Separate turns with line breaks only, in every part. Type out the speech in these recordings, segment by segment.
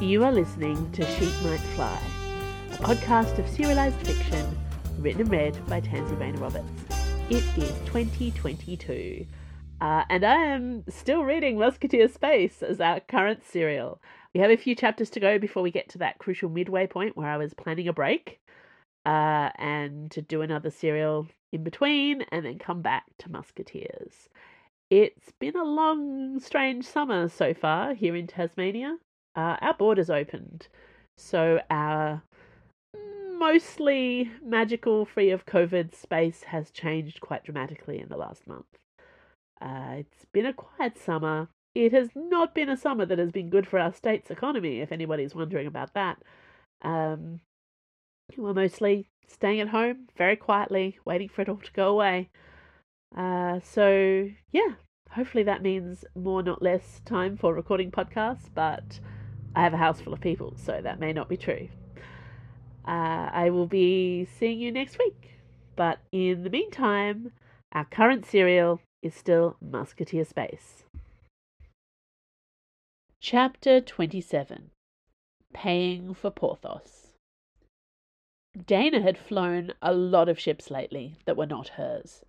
You are listening to Sheep Might Fly, a podcast of serialized fiction written and read by Tansy Rayner Roberts. It is 2022, uh, and I am still reading Musketeer Space as our current serial. We have a few chapters to go before we get to that crucial midway point where I was planning a break uh, and to do another serial in between and then come back to Musketeers. It's been a long, strange summer so far here in Tasmania uh, our borders opened. So our mostly magical, free of COVID space has changed quite dramatically in the last month. Uh, it's been a quiet summer. It has not been a summer that has been good for our state's economy, if anybody's wondering about that. Um, we're mostly staying at home very quietly, waiting for it all to go away. Uh, so, yeah, hopefully that means more, not less time for recording podcasts, but I have a house full of people, so that may not be true. Uh, I will be seeing you next week. But in the meantime, our current serial is still Musketeer Space. Chapter 27 Paying for Porthos. Dana had flown a lot of ships lately that were not hers.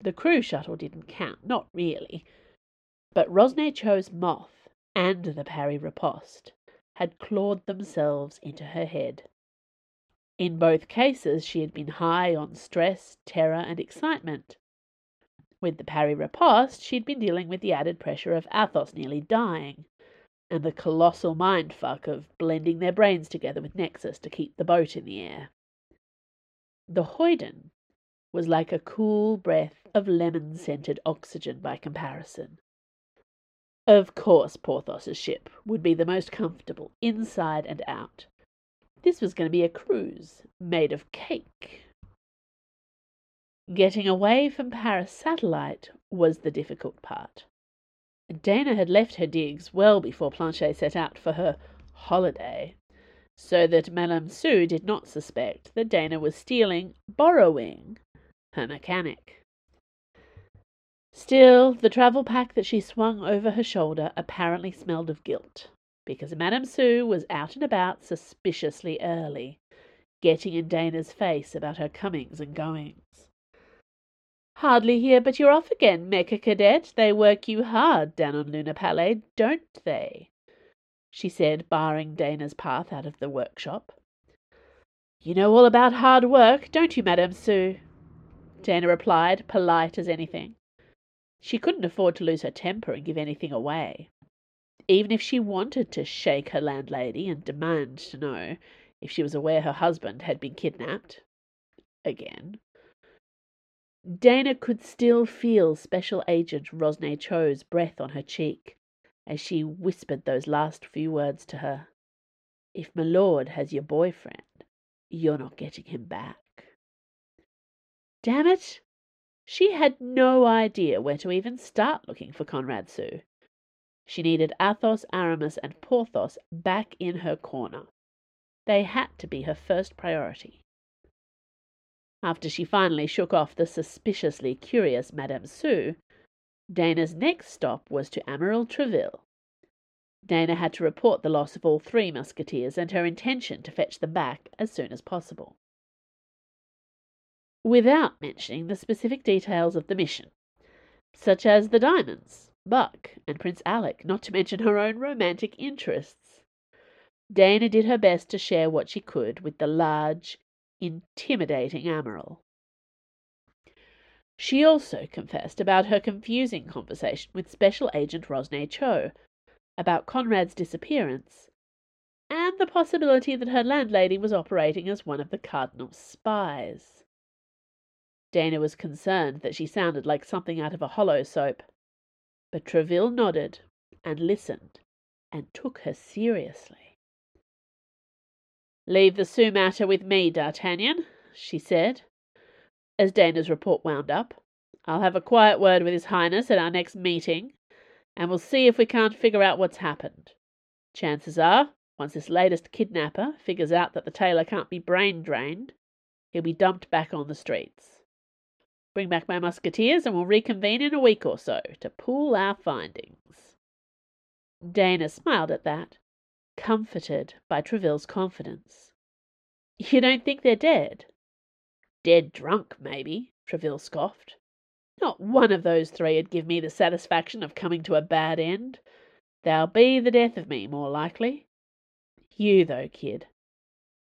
The crew shuttle didn't count, not really. But Rosne chose Moth and the Parry Riposte had clawed themselves into her head. In both cases, she had been high on stress, terror, and excitement. With the Parry Riposte, she'd been dealing with the added pressure of Athos nearly dying, and the colossal mindfuck of blending their brains together with Nexus to keep the boat in the air. The Hoyden was like a cool breath of lemon scented oxygen by comparison. Of course, Porthos's ship would be the most comfortable inside and out. This was going to be a cruise made of cake. Getting away from Paris Satellite was the difficult part. Dana had left her digs well before Planchet set out for her holiday, so that Madame Sue did not suspect that Dana was stealing, borrowing, her mechanic. Still, the travel pack that she swung over her shoulder apparently smelled of guilt, because Madame Sue was out and about suspiciously early, getting in Dana's face about her comings and goings. Hardly here, but you're off again, Mecha Cadet. They work you hard down on Luna Palais, don't they? she said, barring Dana's path out of the workshop. You know all about hard work, don't you, Madame Sue? Dana replied, polite as anything. She couldn't afford to lose her temper and give anything away. Even if she wanted to shake her landlady and demand to know if she was aware her husband had been kidnapped. Again. Dana could still feel Special Agent Rosne Cho's breath on her cheek as she whispered those last few words to her. If my lord has your boyfriend, you're not getting him back. Damn it! She had no idea where to even start looking for Conrad Sue. She needed Athos, Aramis, and Porthos back in her corner. They had to be her first priority. After she finally shook off the suspiciously curious Madame Sue, Dana's next stop was to Amiral Treville. Dana had to report the loss of all three musketeers and her intention to fetch them back as soon as possible without mentioning the specific details of the mission, such as the diamonds, Buck, and Prince Alec, not to mention her own romantic interests. Dana did her best to share what she could with the large, intimidating Amiral. She also confessed about her confusing conversation with Special Agent Rosne Cho about Conrad's disappearance and the possibility that her landlady was operating as one of the Cardinal's spies. Dana was concerned that she sounded like something out of a holo soap. But Treville nodded and listened and took her seriously. Leave the Sue matter with me, D'Artagnan, she said, as Dana's report wound up. I'll have a quiet word with His Highness at our next meeting, and we'll see if we can't figure out what's happened. Chances are, once this latest kidnapper figures out that the tailor can't be brain drained, he'll be dumped back on the streets. Bring back my musketeers, and we'll reconvene in a week or so to pool our findings. Dana smiled at that, comforted by Treville's confidence. You don't think they're dead? Dead drunk, maybe, Treville scoffed. Not one of those three'd give me the satisfaction of coming to a bad end. They'll be the death of me, more likely. You, though, kid,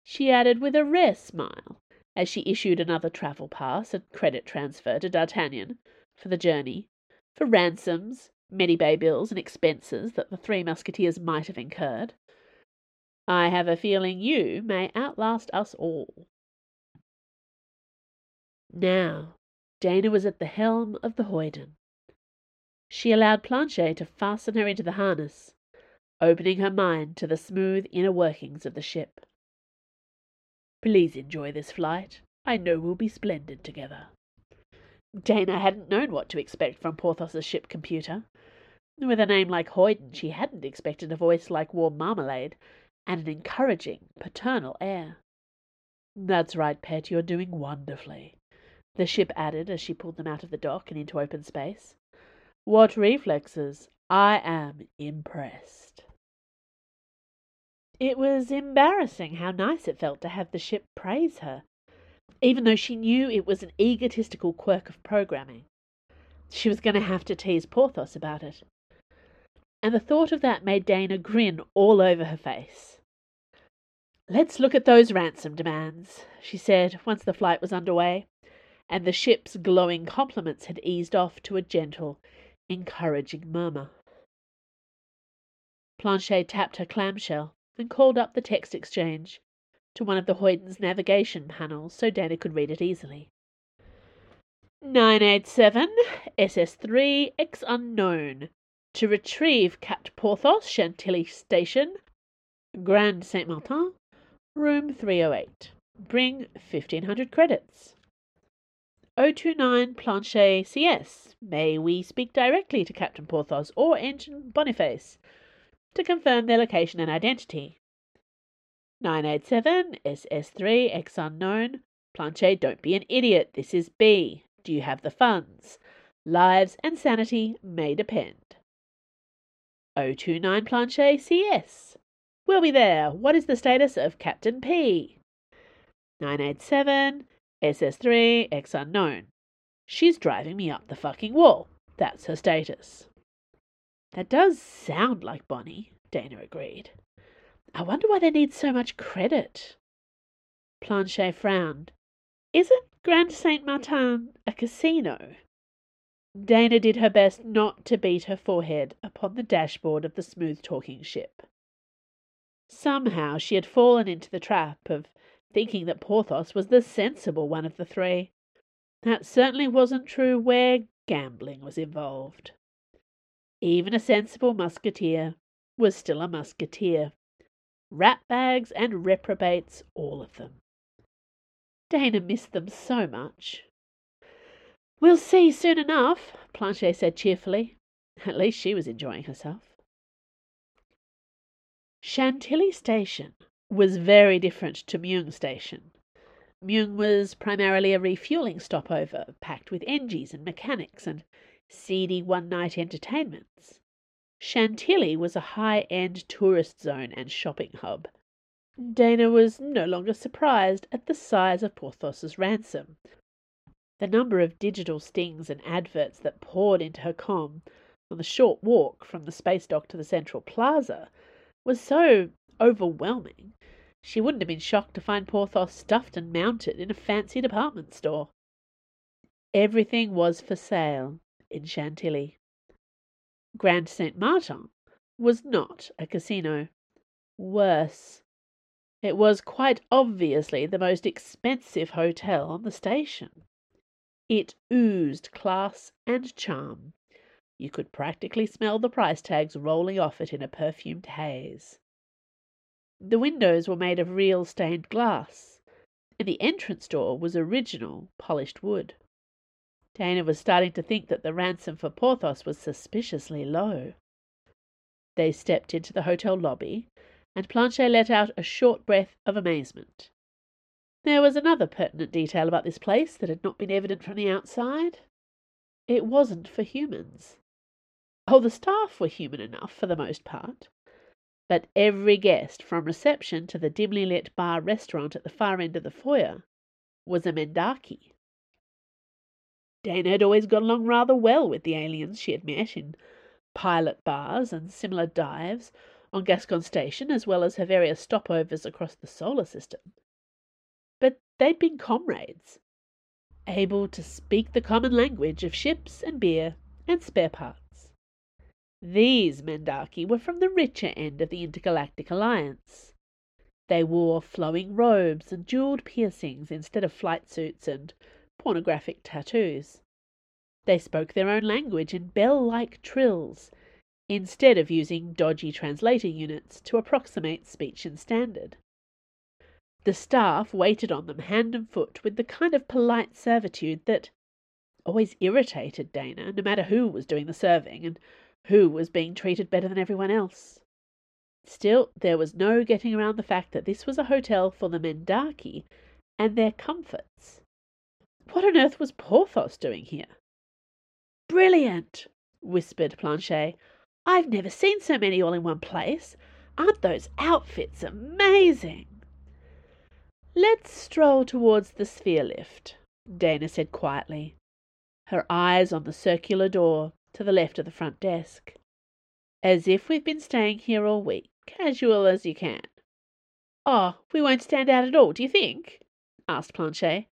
she added with a rare smile, as she issued another travel pass and credit transfer to D'Artagnan for the journey, for ransoms, many bay bills, and expenses that the three musketeers might have incurred. I have a feeling you may outlast us all. Now, Dana was at the helm of the Hoyden. She allowed Planchet to fasten her into the harness, opening her mind to the smooth inner workings of the ship. Please enjoy this flight. I know we'll be splendid together. Dana hadn't known what to expect from Porthos's ship computer. With a name like Hoyden, she hadn't expected a voice like warm marmalade and an encouraging, paternal air. That's right, pet, you're doing wonderfully, the ship added as she pulled them out of the dock and into open space. What reflexes! I am impressed. It was embarrassing how nice it felt to have the ship praise her, even though she knew it was an egotistical quirk of programming. She was going to have to tease Porthos about it. And the thought of that made Dana grin all over her face. Let's look at those ransom demands, she said once the flight was under way, and the ship's glowing compliments had eased off to a gentle, encouraging murmur. Planchet tapped her clamshell and called up the text exchange to one of the Hoyden's navigation panels so Dana could read it easily. 987 SS3 X unknown to retrieve Capt Porthos Chantilly Station Grand Saint Martin room 308 bring 1500 credits. 029 Planchet CS may we speak directly to Captain Porthos or Engie Boniface to confirm their location and identity. 987 SS3 X unknown. Planchet, don't be an idiot. This is B. Do you have the funds? Lives and sanity may depend. 029 Planchet CS. We'll be there. What is the status of Captain P? 987 SS3 X unknown. She's driving me up the fucking wall. That's her status. That does sound like Bonnie, Dana agreed. I wonder why they need so much credit. Planchet frowned. Isn't Grand Saint Martin a casino? Dana did her best not to beat her forehead upon the dashboard of the smooth talking ship. Somehow she had fallen into the trap of thinking that Porthos was the sensible one of the three. That certainly wasn't true where gambling was involved. Even a sensible musketeer was still a musketeer. Rat bags and reprobates, all of them. Dana missed them so much. We'll see soon enough, Planchet said cheerfully. At least she was enjoying herself. Chantilly Station was very different to Meung Station. Meung was primarily a refueling stopover, packed with engies and mechanics and seedy one night entertainments. Chantilly was a high end tourist zone and shopping hub. Dana was no longer surprised at the size of Porthos's ransom. The number of digital stings and adverts that poured into her com on the short walk from the space dock to the central plaza was so overwhelming she wouldn't have been shocked to find Porthos stuffed and mounted in a fancy department store. Everything was for sale, in Chantilly. Grand Saint Martin was not a casino. Worse, it was quite obviously the most expensive hotel on the station. It oozed class and charm. You could practically smell the price tags rolling off it in a perfumed haze. The windows were made of real stained glass, and the entrance door was original polished wood. Dana was starting to think that the ransom for Porthos was suspiciously low. They stepped into the hotel lobby, and Planchet let out a short breath of amazement. There was another pertinent detail about this place that had not been evident from the outside. It wasn't for humans. Oh, the staff were human enough for the most part. but every guest, from reception to the dimly lit bar restaurant at the far end of the foyer, was a Mendaki. Dana had always got along rather well with the aliens she had met in pilot bars and similar dives on Gascon Station, as well as her various stopovers across the solar system. But they'd been comrades, able to speak the common language of ships and beer and spare parts. These Mendaki were from the richer end of the intergalactic alliance. They wore flowing robes and jeweled piercings instead of flight suits and pornographic tattoos. They spoke their own language in bell like trills instead of using dodgy translator units to approximate speech in standard. The staff waited on them hand and foot with the kind of polite servitude that always irritated Dana, no matter who was doing the serving and who was being treated better than everyone else. Still, there was no getting around the fact that this was a hotel for the Mendaki and their comforts. What on earth was Porthos doing here? Brilliant, whispered Planchet. I've never seen so many all in one place. Aren't those outfits amazing? Let's stroll towards the sphere lift, Dana said quietly, her eyes on the circular door to the left of the front desk. As if we've been staying here all week, casual as you can. Oh, we won't stand out at all, do you think? asked Planchet.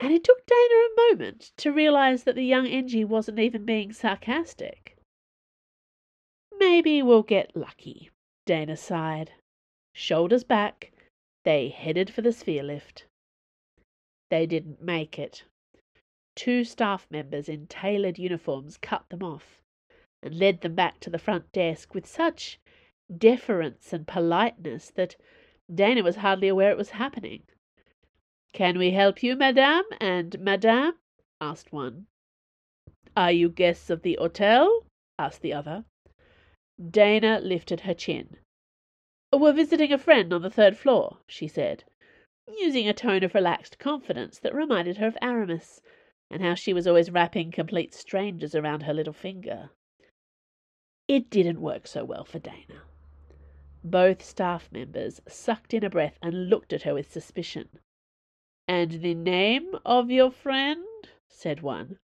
And it took Dana a moment to realize that the young Engie wasn't even being sarcastic. Maybe we'll get lucky, Dana sighed. Shoulders back, they headed for the sphere lift. They didn't make it. Two staff members in tailored uniforms cut them off and led them back to the front desk with such deference and politeness that Dana was hardly aware it was happening. Can we help you, madame and madame? asked one. Are you guests of the hotel? asked the other. Dana lifted her chin. We're visiting a friend on the third floor, she said, using a tone of relaxed confidence that reminded her of Aramis and how she was always wrapping complete strangers around her little finger. It didn't work so well for Dana. Both staff members sucked in a breath and looked at her with suspicion. And the name of your friend? said one.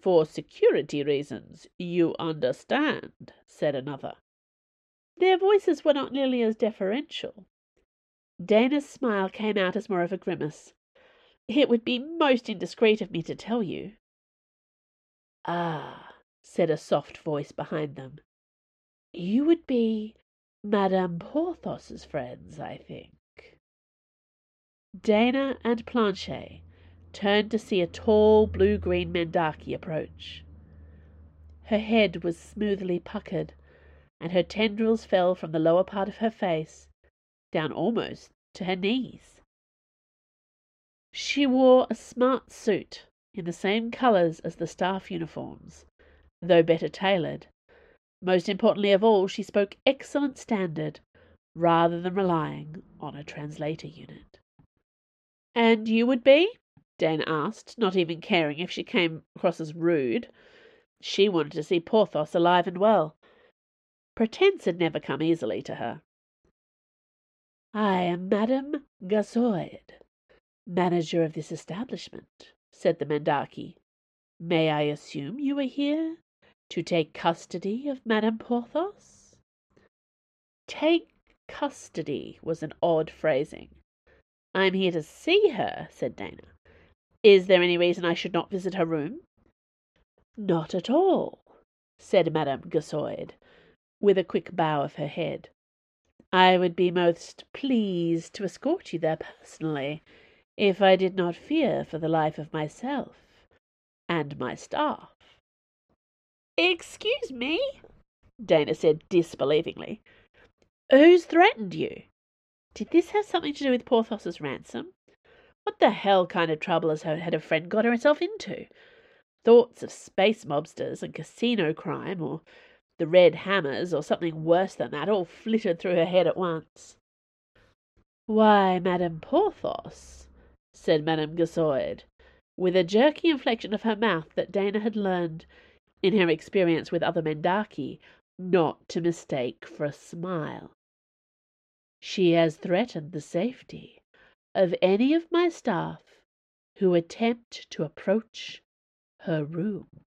For security reasons, you understand, said another. Their voices were not nearly as deferential. Dana's smile came out as more of a grimace. It would be most indiscreet of me to tell you. Ah, said a soft voice behind them. You would be Madame Porthos's friends, I think. Dana and Planchet turned to see a tall blue-green Mendaki approach. Her head was smoothly puckered, and her tendrils fell from the lower part of her face down almost to her knees. She wore a smart suit in the same colours as the staff uniforms, though better tailored. Most importantly of all, she spoke excellent standard rather than relying on a translator unit. And you would be? Dan asked, not even caring if she came across as rude. She wanted to see Porthos alive and well. Pretence had never come easily to her. I am Madame Gazoid, manager of this establishment, said the Mendaki. May I assume you are here to take custody of Madame Porthos? Take custody was an odd phrasing. I'm here to see her, said Dana. Is there any reason I should not visit her room? Not at all, said Madame Gazoid, with a quick bow of her head. I would be most pleased to escort you there personally if I did not fear for the life of myself and my staff. Excuse me, Dana said disbelievingly. Who's threatened you? Did this have something to do with Porthos's ransom? What the hell kind of trouble has her, had her friend got herself into? Thoughts of space mobsters and casino crime, or the red hammers, or something worse than that, all flitted through her head at once. Why, Madame Porthos, said Madame Gazoid, with a jerky inflection of her mouth that Dana had learned, in her experience with other Mendaki, not to mistake for a smile. She has threatened the safety of any of my staff who attempt to approach her room.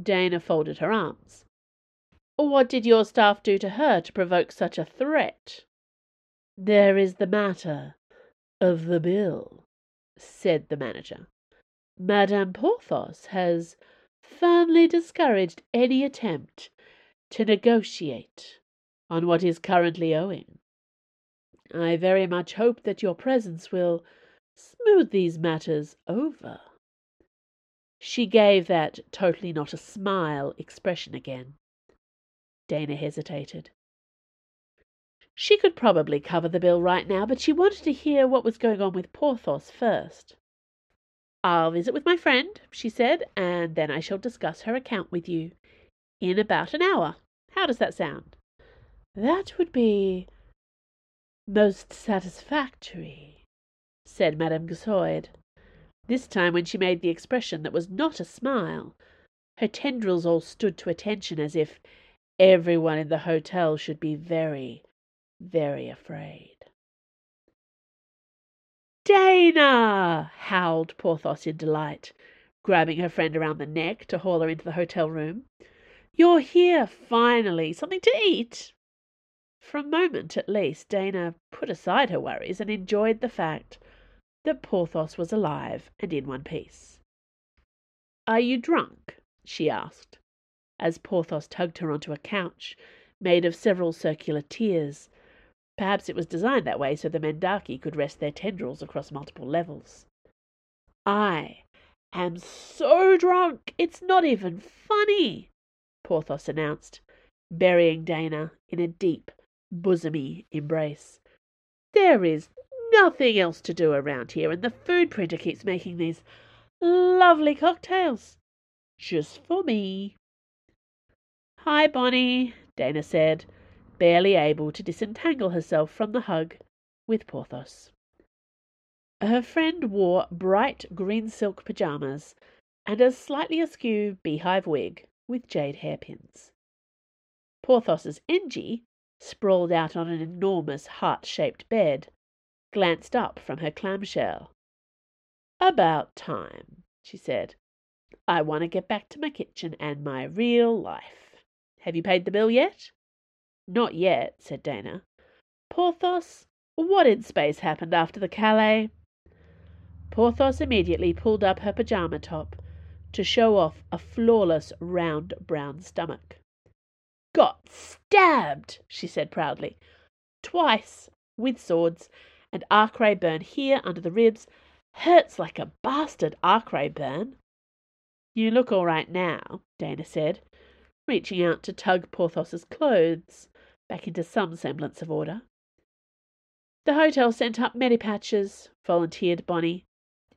Dana folded her arms. What did your staff do to her to provoke such a threat? There is the matter of the bill, said the manager. Madame Porthos has firmly discouraged any attempt to negotiate on what is currently owing. I very much hope that your presence will smooth these matters over. She gave that totally not a smile expression again. Dana hesitated. She could probably cover the bill right now, but she wanted to hear what was going on with Porthos first. I'll visit with my friend, she said, and then I shall discuss her account with you in about an hour. How does that sound? That would be most satisfactory, said Madame Gazoid. This time when she made the expression that was not a smile, her tendrils all stood to attention as if everyone in the hotel should be very, very afraid. Dana! howled Porthos in delight, grabbing her friend around the neck to haul her into the hotel room. You're here, finally. Something to eat? For a moment, at least, Dana put aside her worries and enjoyed the fact that Porthos was alive and in one piece. Are you drunk? she asked, as Porthos tugged her onto a couch made of several circular tiers Perhaps it was designed that way so the Mendaki could rest their tendrils across multiple levels. I am so drunk, it's not even funny, Porthos announced, burying Dana in a deep, bosomy embrace. There is nothing else to do around here, and the food printer keeps making these lovely cocktails just for me. Hi, Bonnie, Dana said, barely able to disentangle herself from the hug with Porthos. Her friend wore bright green silk pyjamas and a slightly askew beehive wig with jade hairpins. Porthos's Engie, sprawled out on an enormous heart-shaped bed, glanced up from her clamshell. About time, she said. I want to get back to my kitchen and my real life. Have you paid the bill yet? Not yet, said Dana. Porthos, what in space happened after the Calais? Porthos immediately pulled up her pajama top to show off a flawless round brown stomach. Got stabbed, she said proudly. Twice, with swords, and arc-ray burn here under the ribs. Hurts like a bastard arc-ray burn. You look all right now, Dana said, reaching out to tug Porthos's clothes back into some semblance of order. The hotel sent up medipatches, volunteered Bonnie.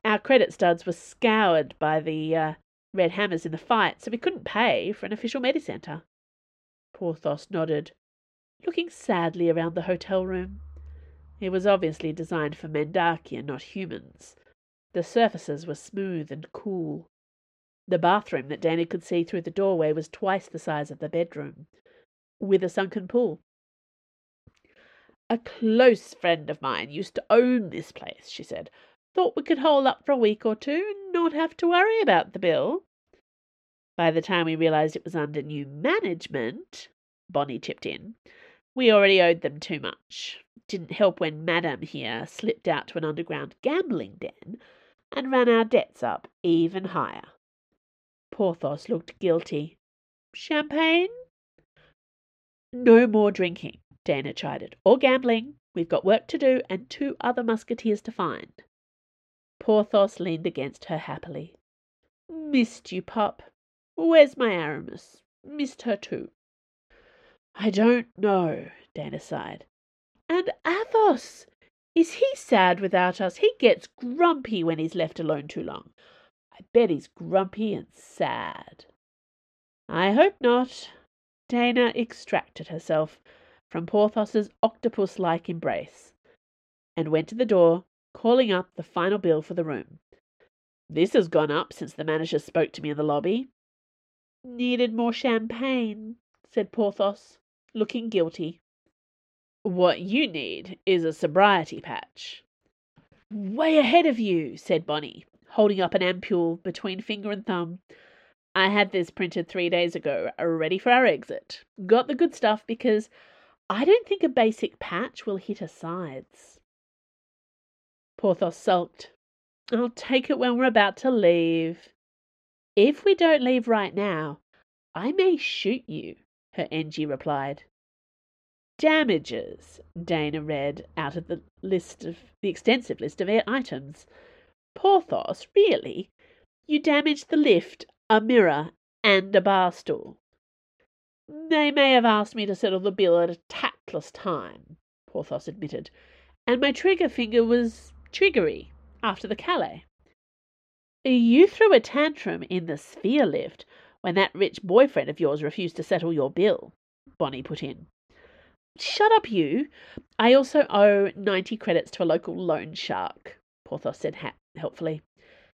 Our credit studs were scoured by the uh, red hammers in the fight, so we couldn't pay for an official medicenter. Porthos nodded, looking sadly around the hotel room. It was obviously designed for Mendaki and not humans. The surfaces were smooth and cool. The bathroom that Danny could see through the doorway was twice the size of the bedroom, with a sunken pool. A close friend of mine used to own this place, she said. Thought we could hole up for a week or two and not have to worry about the bill. By the time we realized it was under new management, Bonnie chipped in, we already owed them too much. Didn't help when Madame here slipped out to an underground gambling den and ran our debts up even higher. Porthos looked guilty. Champagne? No more drinking, Dana chided, or gambling. We've got work to do and two other musketeers to find. Porthos leaned against her happily. Missed you, pup. Where's my Aramis? Missed her too. I don't know, Dana sighed. And Athos! Is he sad without us? He gets grumpy when he's left alone too long. I bet he's grumpy and sad. I hope not. Dana extracted herself from Porthos's octopus-like embrace, and went to the door, calling up the final bill for the room. This has gone up since the manager spoke to me in the lobby. Needed more champagne, said Porthos, looking guilty. What you need is a sobriety patch. Way ahead of you, said Bonnie, holding up an ampule between finger and thumb. I had this printed three days ago, ready for our exit. Got the good stuff because I don't think a basic patch will hit her sides. Porthos sulked. I'll take it when we're about to leave. If we don't leave right now, I may shoot you, her Engie replied. Damages, Dana read out of the list of the extensive list of items. Porthos, really? You damaged the lift, a mirror, and a bar stool. They may have asked me to settle the bill at a tactless time, Porthos admitted, and my trigger finger was triggery after the Calais. You threw a tantrum in the sphere lift when that rich boyfriend of yours refused to settle your bill, Bonnie put in. Shut up, you. I also owe 90 credits to a local loan shark, Porthos said ha- helpfully.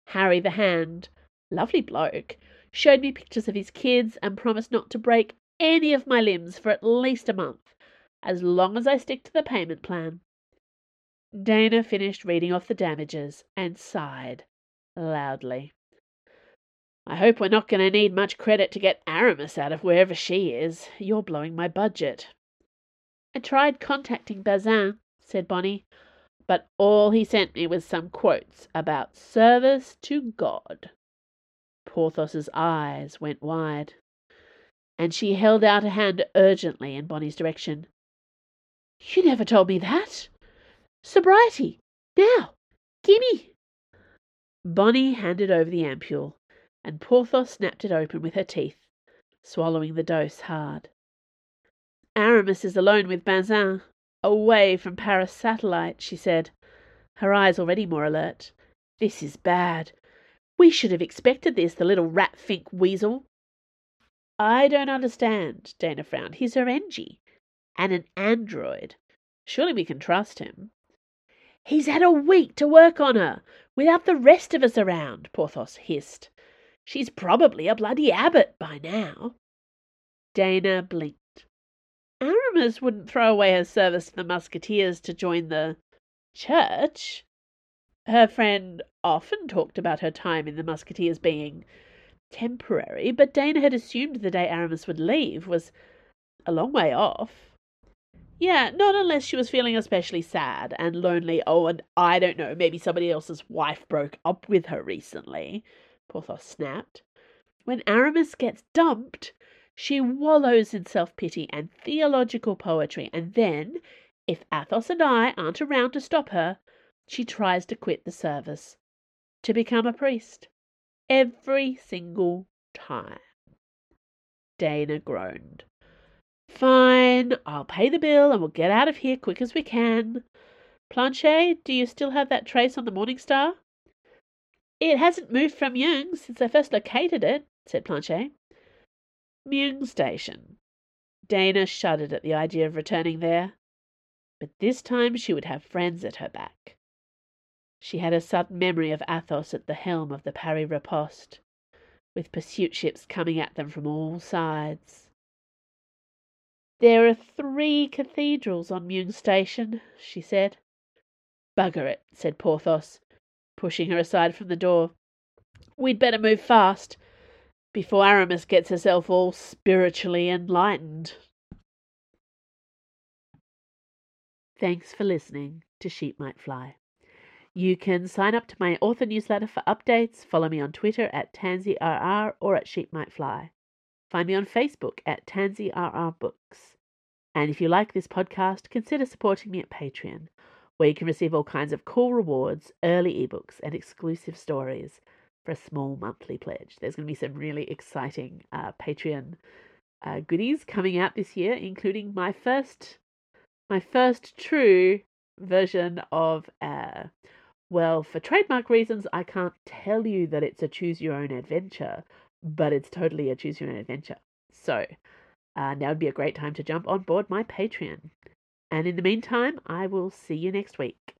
Harry the Hand, lovely bloke, showed me pictures of his kids and promised not to break any of my limbs for at least a month, as long as I stick to the payment plan. Dana finished reading off the damages and sighed loudly. I hope we're not going to need much credit to get Aramis out of wherever she is. You're blowing my budget. I tried contacting Bazin, said Bonnie, but all he sent me was some quotes about service to God. Porthos's eyes went wide, and she held out a hand urgently in Bonnie's direction. You never told me that. Sobriety. Now, gimme. Bonnie handed over the ampule, and Porthos snapped it open with her teeth, swallowing the dose hard. Aramis is alone with Bazin, away from Paris Satellite, she said, her eyes already more alert. This is bad. We should have expected this, the little rat fink weasel. I don't understand, Dana frowned. He's her Engie, and an android. Surely we can trust him. He's had a week to work on her, without the rest of us around, Porthos hissed. She's probably a bloody abbot by now. Dana blinked. Aramis wouldn't throw away her service to the Musketeers to join the church. Her friend often talked about her time in the Musketeers being temporary, but Dana had assumed the day Aramis would leave was a long way off. Yeah, not unless she was feeling especially sad and lonely. Oh, and I don't know, maybe somebody else's wife broke up with her recently, Porthos snapped. When Aramis gets dumped, she wallows in self pity and theological poetry, and then, if Athos and I aren't around to stop her, she tries to quit the service, to become a priest. Every single time. Dana groaned. Fine, I'll pay the bill and we'll get out of here quick as we can. Planchet, do you still have that trace on the Morning Star? It hasn't moved from Meung since I first located it, said Planchet. Meung Station. Dana shuddered at the idea of returning there, but this time she would have friends at her back. She had a sudden memory of Athos at the helm of the Parry Riposte, with pursuit ships coming at them from all sides. There are three cathedrals on Meung Station, she said. Bugger it, said Porthos, pushing her aside from the door. We'd better move fast before Aramis gets herself all spiritually enlightened. Thanks for listening to Sheep Might Fly. You can sign up to my author newsletter for updates, follow me on Twitter at TansyRR or at Sheep Might Fly. Find me on Facebook at TansyRR Books. And if you like this podcast, consider supporting me at Patreon, where you can receive all kinds of cool rewards, early ebooks, and exclusive stories for a small monthly pledge. There's going to be some really exciting uh, Patreon uh, goodies coming out this year, including my first, my first true version of. Uh, well, for trademark reasons, I can't tell you that it's a choose your own adventure, but it's totally a choose your own adventure. So, uh, now would be a great time to jump on board my Patreon. And in the meantime, I will see you next week.